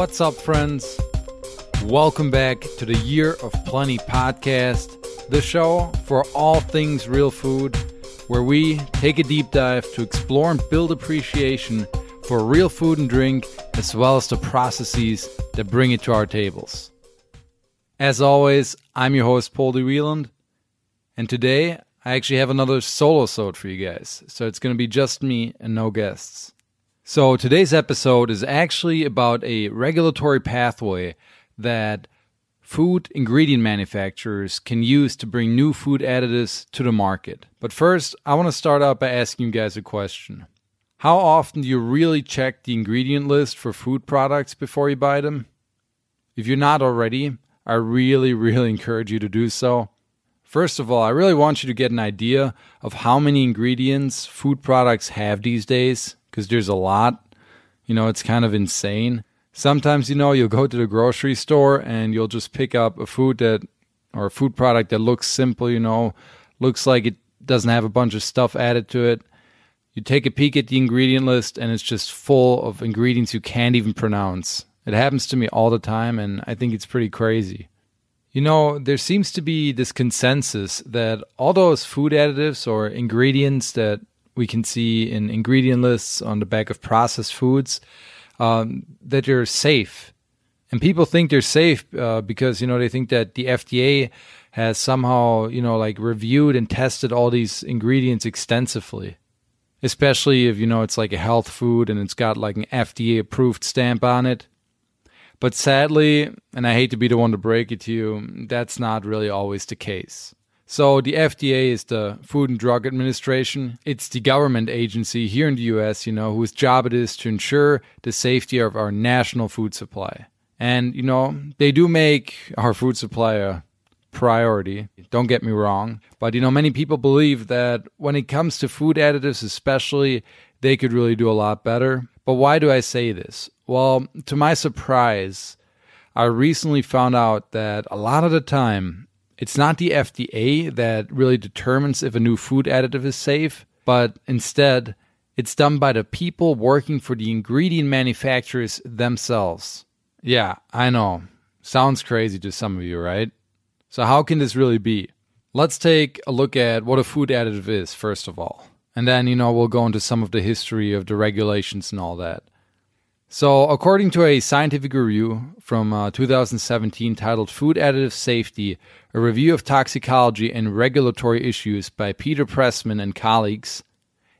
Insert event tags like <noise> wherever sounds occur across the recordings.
What's up, friends? Welcome back to the Year of Plenty podcast, the show for all things real food, where we take a deep dive to explore and build appreciation for real food and drink, as well as the processes that bring it to our tables. As always, I'm your host, Paul de Wieland, and today I actually have another solo sode for you guys, so it's going to be just me and no guests. So today's episode is actually about a regulatory pathway that food ingredient manufacturers can use to bring new food additives to the market. But first, I want to start out by asking you guys a question. How often do you really check the ingredient list for food products before you buy them? If you're not already, I really, really encourage you to do so. First of all, I really want you to get an idea of how many ingredients food products have these days because there's a lot. You know, it's kind of insane. Sometimes, you know, you'll go to the grocery store and you'll just pick up a food that, or a food product that looks simple, you know, looks like it doesn't have a bunch of stuff added to it. You take a peek at the ingredient list and it's just full of ingredients you can't even pronounce. It happens to me all the time and I think it's pretty crazy. You know, there seems to be this consensus that all those food additives or ingredients that we can see in ingredient lists on the back of processed foods um, that they're safe. And people think they're safe uh, because, you know, they think that the FDA has somehow, you know, like reviewed and tested all these ingredients extensively. Especially if, you know, it's like a health food and it's got like an FDA approved stamp on it. But sadly, and I hate to be the one to break it to you, that's not really always the case. So the FDA is the Food and Drug Administration. It's the government agency here in the US, you know, whose job it is to ensure the safety of our national food supply. And, you know, they do make our food supply a priority. Don't get me wrong. But, you know, many people believe that when it comes to food additives, especially, they could really do a lot better. But why do I say this? Well, to my surprise, I recently found out that a lot of the time, it's not the FDA that really determines if a new food additive is safe, but instead, it's done by the people working for the ingredient manufacturers themselves. Yeah, I know. Sounds crazy to some of you, right? So, how can this really be? Let's take a look at what a food additive is, first of all. And then, you know, we'll go into some of the history of the regulations and all that. So, according to a scientific review from uh, 2017 titled Food Additive Safety A Review of Toxicology and Regulatory Issues by Peter Pressman and colleagues,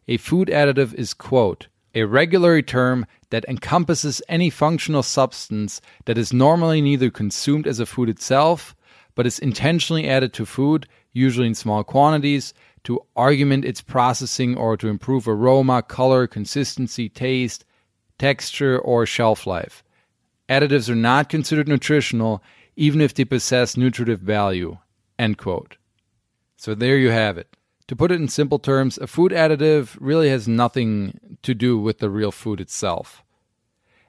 a food additive is, quote, a regulatory term that encompasses any functional substance that is normally neither consumed as a food itself, but is intentionally added to food, usually in small quantities, to augment its processing or to improve aroma, color, consistency, taste, texture, or shelf life. Additives are not considered nutritional even if they possess nutritive value. End quote. So there you have it. To put it in simple terms, a food additive really has nothing to do with the real food itself.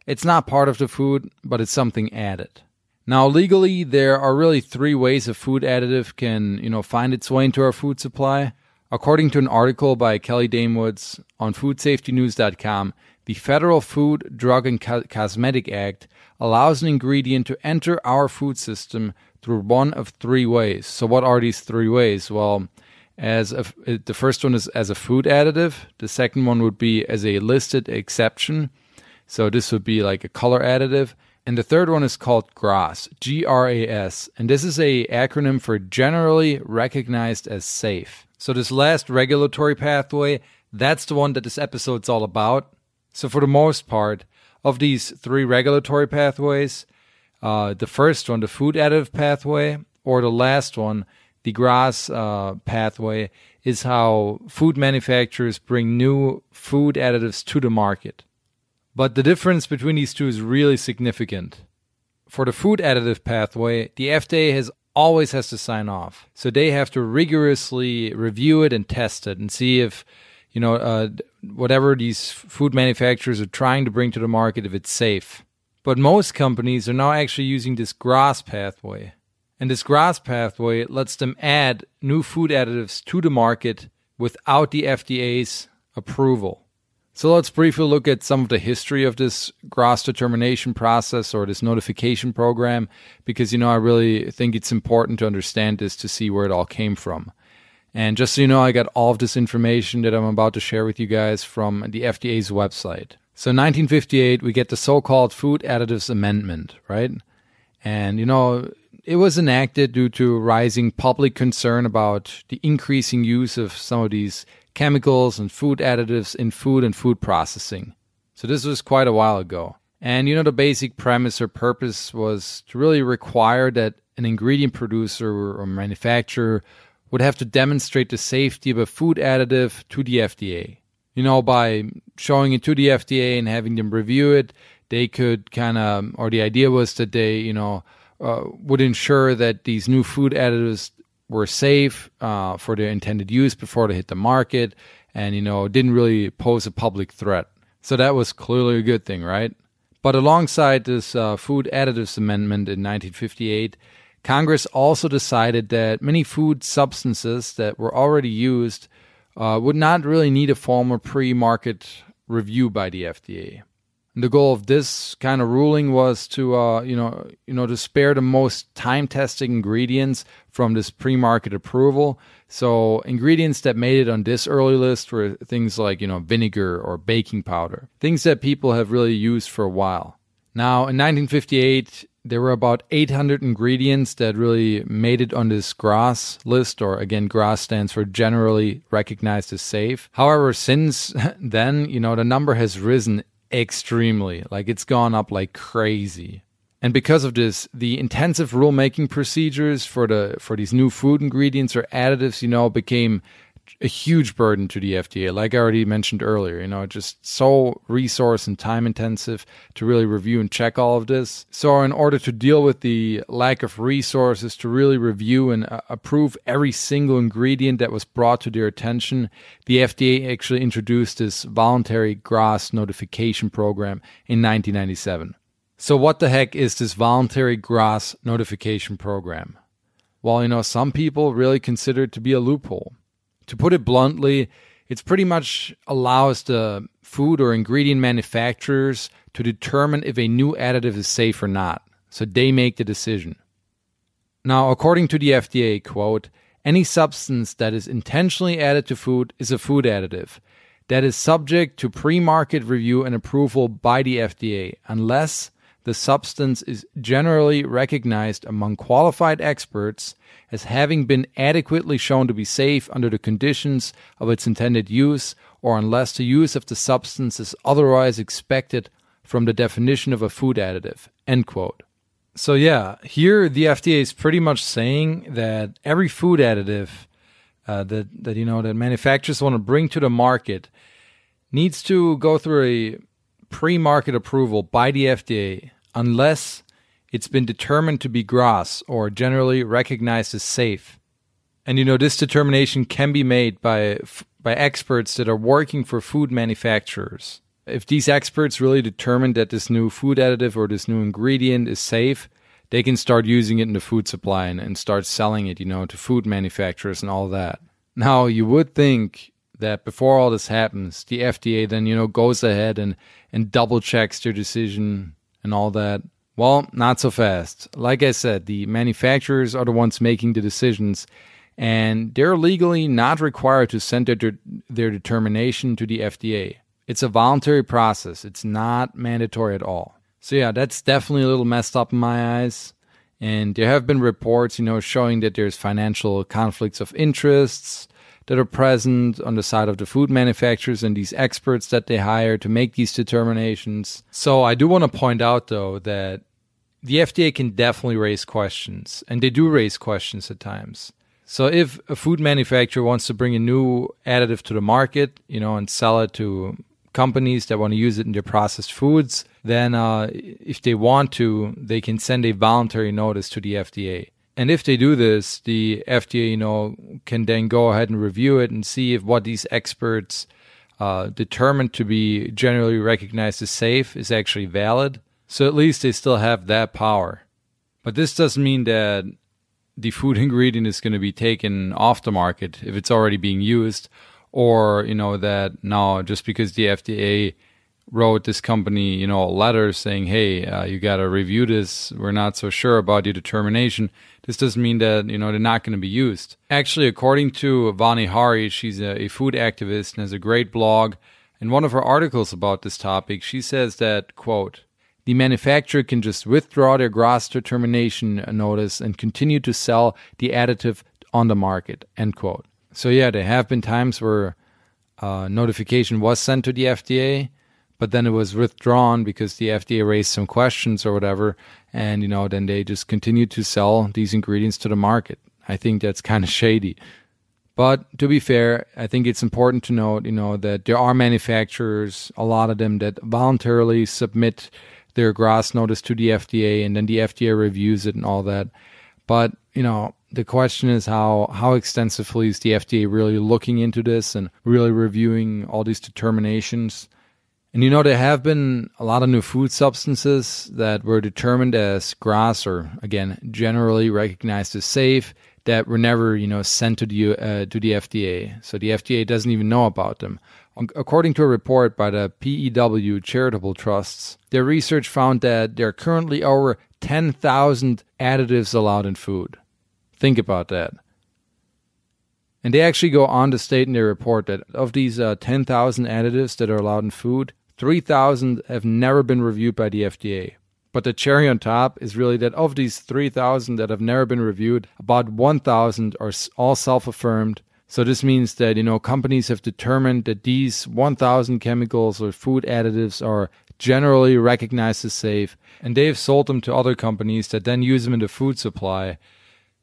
It's not part of the food, but it's something added. Now, legally, there are really three ways a food additive can, you know, find its way into our food supply. According to an article by Kelly Damewoods on FoodSafetyNews.com, the Federal Food, Drug, and Co- Cosmetic Act allows an ingredient to enter our food system through one of three ways. So, what are these three ways? Well, as a, the first one is as a food additive. The second one would be as a listed exception. So this would be like a color additive. And the third one is called GRAS, G R A S, and this is a acronym for generally recognized as safe. So this last regulatory pathway, that's the one that this episode's all about. So, for the most part, of these three regulatory pathways, uh, the first one, the food additive pathway, or the last one, the GRAS uh, pathway, is how food manufacturers bring new food additives to the market. But the difference between these two is really significant. For the food additive pathway, the FDA has always has to sign off. So they have to rigorously review it and test it and see if you know, uh, whatever these food manufacturers are trying to bring to the market, if it's safe. But most companies are now actually using this GRAS pathway. And this GRAS pathway lets them add new food additives to the market without the FDA's approval. So let's briefly look at some of the history of this GRAS determination process or this notification program, because you know I really think it's important to understand this to see where it all came from. And just so you know, I got all of this information that I'm about to share with you guys from the FDA's website. So in 1958, we get the so-called Food Additives Amendment, right? And you know, it was enacted due to rising public concern about the increasing use of some of these chemicals and food additives in food and food processing. So this was quite a while ago. And you know, the basic premise or purpose was to really require that an ingredient producer or manufacturer would have to demonstrate the safety of a food additive to the FDA. You know, by showing it to the FDA and having them review it, they could kind of, or the idea was that they, you know, uh, would ensure that these new food additives were safe uh, for their intended use before they hit the market and, you know, didn't really pose a public threat. So that was clearly a good thing, right? But alongside this uh, Food Additives Amendment in 1958, Congress also decided that many food substances that were already used uh, would not really need a formal pre market review by the FDA. And the goal of this kind of ruling was to, uh, you know, you know, to spare the most time-tested ingredients from this pre-market approval. So ingredients that made it on this early list were things like, you know, vinegar or baking powder, things that people have really used for a while. Now, in 1958, there were about 800 ingredients that really made it on this GRAS list, or again, GRAS stands for generally recognized as safe. However, since <laughs> then, you know, the number has risen extremely. Like it's gone up like crazy. And because of this, the intensive rulemaking procedures for the for these new food ingredients or additives, you know, became a huge burden to the FDA. Like I already mentioned earlier, you know, just so resource and time intensive to really review and check all of this. So, in order to deal with the lack of resources to really review and uh, approve every single ingredient that was brought to their attention, the FDA actually introduced this voluntary GRAS notification program in 1997. So, what the heck is this voluntary GRAS notification program? Well, you know, some people really consider it to be a loophole to put it bluntly, it's pretty much allows the food or ingredient manufacturers to determine if a new additive is safe or not. So they make the decision. Now, according to the FDA, quote, any substance that is intentionally added to food is a food additive that is subject to pre market review and approval by the FDA unless the substance is generally recognized among qualified experts as having been adequately shown to be safe under the conditions of its intended use, or unless the use of the substance is otherwise expected from the definition of a food additive. End quote. So, yeah, here the FDA is pretty much saying that every food additive uh, that, that, you know, that manufacturers want to bring to the market needs to go through a pre market approval by the FDA unless it's been determined to be GRAS or generally recognized as safe. And you know, this determination can be made by, by experts that are working for food manufacturers. If these experts really determine that this new food additive or this new ingredient is safe, they can start using it in the food supply and, and start selling it, you know, to food manufacturers and all that. Now, you would think that before all this happens, the FDA then, you know, goes ahead and, and double checks their decision and all that. Well, not so fast. Like I said, the manufacturers are the ones making the decisions, and they're legally not required to send their, their determination to the FDA. It's a voluntary process, it's not mandatory at all. So, yeah, that's definitely a little messed up in my eyes. And there have been reports, you know, showing that there's financial conflicts of interests that are present on the side of the food manufacturers and these experts that they hire to make these determinations. So I do want to point out though that the FDA can definitely raise questions, and they do raise questions at times. So if a food manufacturer wants to bring a new additive to the market, you know, and sell it to companies that want to use it in their processed foods, then uh, if they want to, they can send a voluntary notice to the FDA. And if they do this, the FDA, you know, can then go ahead and review it and see if what these experts uh, determined to be generally recognized as safe is actually valid. So at least they still have that power. But this doesn't mean that the food <laughs> ingredient is going to be taken off the market if it's already being used, or you know that now just because the FDA wrote this company, you know, a letter saying, "Hey, uh, you got to review this. We're not so sure about your determination." This doesn't mean that you know they're not going to be used. Actually, according to Vani Hari, she's a, a food activist and has a great blog. In one of her articles about this topic, she says that quote the manufacturer can just withdraw their GRAS determination notice and continue to sell the additive on the market. End quote. So yeah, there have been times where uh, notification was sent to the FDA, but then it was withdrawn because the FDA raised some questions or whatever, and you know then they just continued to sell these ingredients to the market. I think that's kind of shady. But to be fair, I think it's important to note, you know, that there are manufacturers, a lot of them that voluntarily submit their GRAS notice to the FDA and then the FDA reviews it and all that. But, you know, the question is how how extensively is the FDA really looking into this and really reviewing all these determinations? And you know, there have been a lot of new food substances that were determined as GRAS or again generally recognized as safe that were never, you know, sent to the uh, to the FDA. So the FDA doesn't even know about them. According to a report by the PEW charitable trusts, their research found that there are currently over 10,000 additives allowed in food. Think about that. And they actually go on to state in their report that of these uh, 10,000 additives that are allowed in food, 3,000 have never been reviewed by the FDA. But the cherry on top is really that of these 3,000 that have never been reviewed, about 1,000 are all self affirmed so this means that you know companies have determined that these 1000 chemicals or food additives are generally recognized as safe and they've sold them to other companies that then use them in the food supply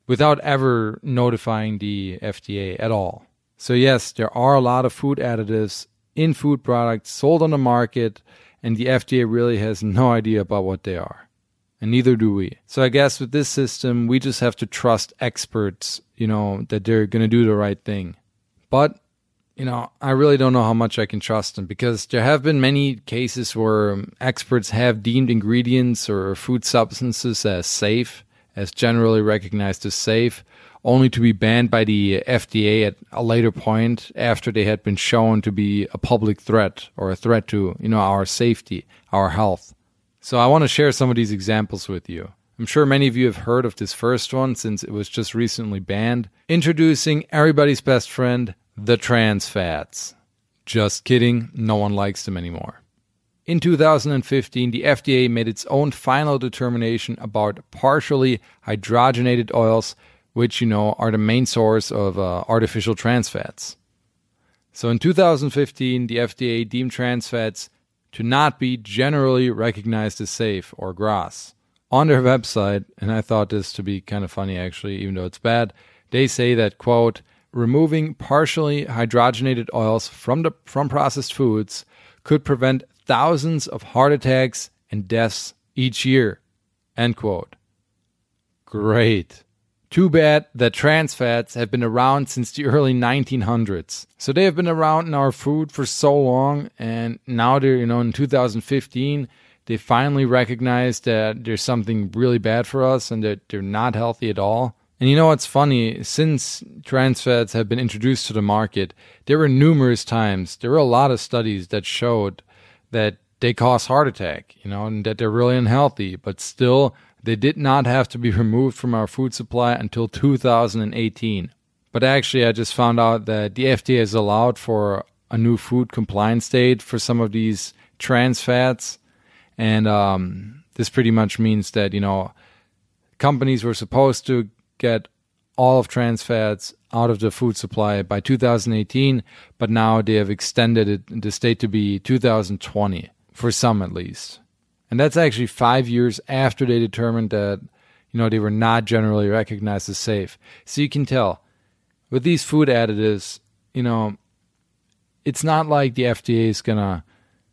without ever notifying the FDA at all. So yes, there are a lot of food additives in food products sold on the market and the FDA really has no idea about what they are and neither do we. So I guess with this system, we just have to trust experts, you know, that they're going to do the right thing. But, you know, I really don't know how much I can trust them because there have been many cases where um, experts have deemed ingredients or food substances as safe, as generally recognized as safe, only to be banned by the FDA at a later point after they had been shown to be a public threat or a threat to, you know, our safety, our health. So I want to share some of these examples with you. I'm sure many of you have heard of this first one since it was just recently banned. Introducing everybody's best friend, the trans fats. Just kidding, no one likes them anymore. In 2015, the FDA made its own final determination about partially hydrogenated oils, which you know are the main source of uh, artificial trans fats. So in 2015, the FDA deemed trans fats to not be generally recognized as safe or GRAS. On their website, and I thought this to be kind of funny actually, even though it's bad, they say that, quote, removing partially hydrogenated oils from, the, from processed foods could prevent thousands of heart attacks and deaths each year, end quote. Great. Too bad that trans fats have been around since the early 1900s. So they have been around in our food for so long, and now they're, you know, in 2015, they finally recognize that there's something really bad for us and that they're not healthy at all. And you know what's funny? Since trans fats have been introduced to the market, there were numerous times, there were a lot of studies that showed that they cause heart attack, you know, and that they're really unhealthy, but still they did not have to be <laughs> removed from our food supply until 2018. But actually, I just found out that the FDA has allowed for a new food compliance date for some of these trans fats. And um, this pretty much means that, you know, companies were supposed to get all of trans fats out of the food supply by 2018, but now they have extended it, the state to be 2020, for some at least. And that's actually five years after they determined that, you know, they were not generally recognized as safe. So you can tell with these food additives, you know, it's not like the FDA is gonna,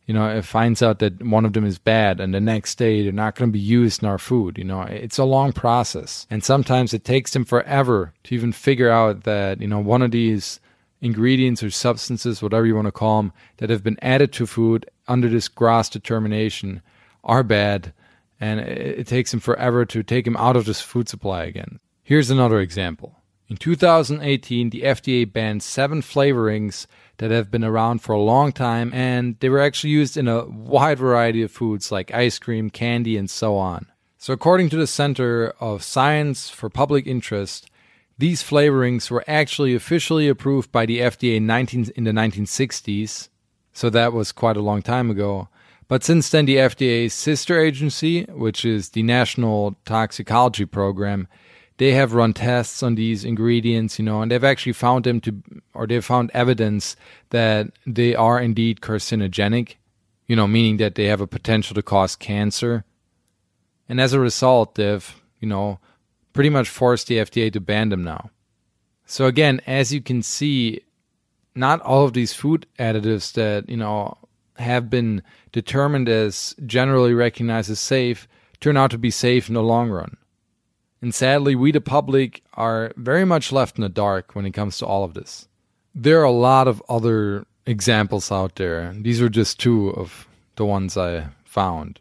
you know, finds out that one of them is bad and the next day they're not gonna be used in our food. You know, it's a long process. And sometimes it takes them forever to even figure out that, you know, one of these ingredients or substances, whatever you want to call them, that have been added to food under this GRAS determination are bad, and it, takes them forever to take them out of this food supply again. Here's another example. In 2018, the FDA banned seven flavorings that have been around for a long time, and they were actually used in a wide variety of foods like ice cream, candy, and so on. So, according to the Center of Science for Public Interest, these flavorings were actually officially approved by the FDA in, 19, in the 1960s, so that was quite a long time ago. But since then, the FDA's sister agency, which is the National Toxicology Program, they have run tests on these ingredients, you know, and they've actually found them to, or they've found evidence that they are indeed carcinogenic, you know, meaning that they have a potential to cause cancer. And as a result, they've, you know, pretty much forced the FDA to ban them now. So again, as you can see, not all of these food additives that, you know, have been determined as generally recognized as safe turn out to be safe in the long run. And sadly, we, the public, are very much left in the dark when it comes to all of this. There are a lot of other examples out there. These are just two of the ones I found.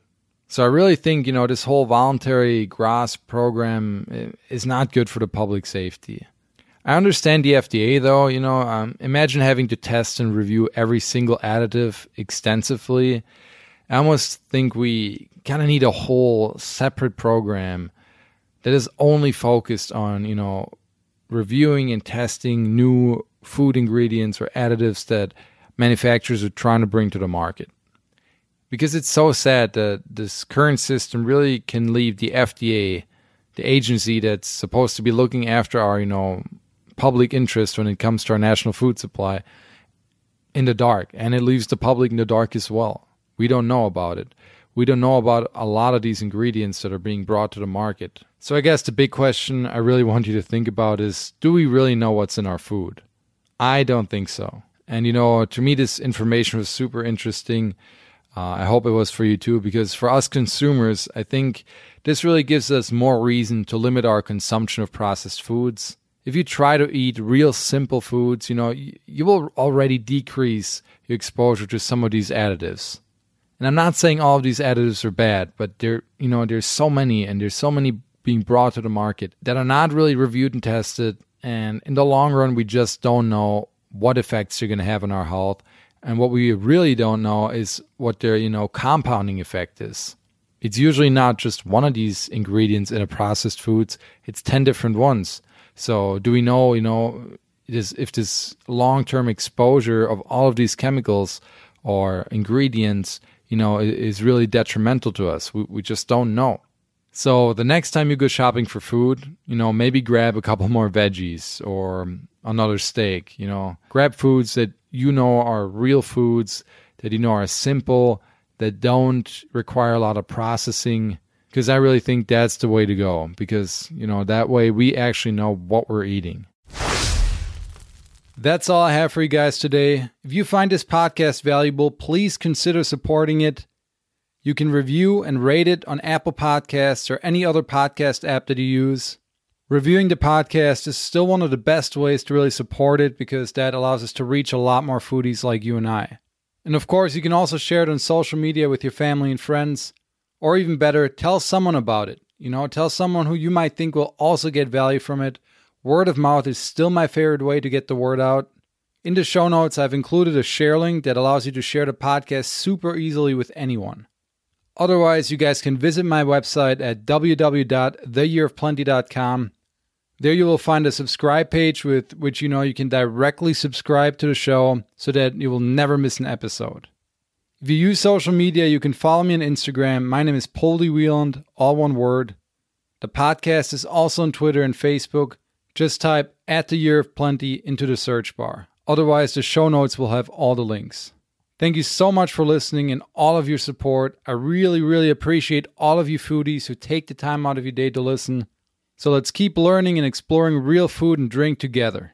So I really think, you know, this whole voluntary GRAS program eh, is not good for the public safety. I understand the FDA, though. You know, um, imagine having to test and review every single additive extensively. I almost think we kind of need a whole separate program that is only focused on, you know, reviewing and testing new food ingredients or additives that manufacturers are trying to bring to the market. Because it's so sad that this current system really can leave the FDA, the agency that's supposed to be looking after our, you know, public interest when it comes to our national food supply, in the dark. And it leaves the public in the dark as well. We don't know about it we don't know about a lot of these ingredients that are being brought to the market. So I guess the big question I really want you to think about is do we really know what's in our food? I don't think so. And you know, to me, this information was super interesting. Uh, I hope it was for you too, because for us consumers, I think this really gives us more reason to limit our consumption of processed foods. If you try to eat real simple foods, you know, you, you will already decrease your exposure to some of these additives. And I'm not saying all of these additives are bad, but there, you know, there's so many, and there's so many being brought to the market that are not really reviewed and tested. And in the long run, we just don't know what effects they're going to have on our health. And what we really don't know is what their, you know, compounding effect is. It's usually not just one of these ingredients in a processed foods; it's ten different ones. So, do we know, you know, if this long-term exposure of all of these chemicals or ingredients you know, is really detrimental to us. We, we just don't know. So the next time you go shopping for food, you know, maybe grab a couple more veggies or another steak, you know, grab foods that you know are real foods, that you know are simple, that don't require a lot of processing. Because I really think that's the way to go. Because, you know, that way we actually know what we're eating. That's all I have for you guys today. If you find this podcast valuable, please consider supporting it. You can review and rate it on Apple Podcasts or any other podcast app that you use. Reviewing the podcast is still one of the best ways to really support it because that allows us to reach a lot more foodies like you and I. And of course, you can also share it on social media with your family and friends. Or even better, tell someone about it. You know, tell someone who you might think will also get value from it Word of mouth is still my favorite way to get the word out. In the show notes, I've included a share link that allows you to share the podcast super easily with anyone. Otherwise, you guys can visit my website at www.theyearofplenty.com. There you will find a subscribe page with which you know you can directly subscribe to the show so that you will never miss an episode. If you use social media, you can follow me on Instagram. My name is Poldy Wieland, all one word. The podcast is also on Twitter and Facebook. Just type at the year of plenty into the search bar. Otherwise, the show notes will have all the links. Thank you so much for listening and all of your support. I really, really appreciate all of you foodies who take the time out of your day to listen. So let's keep learning and exploring real food and drink together.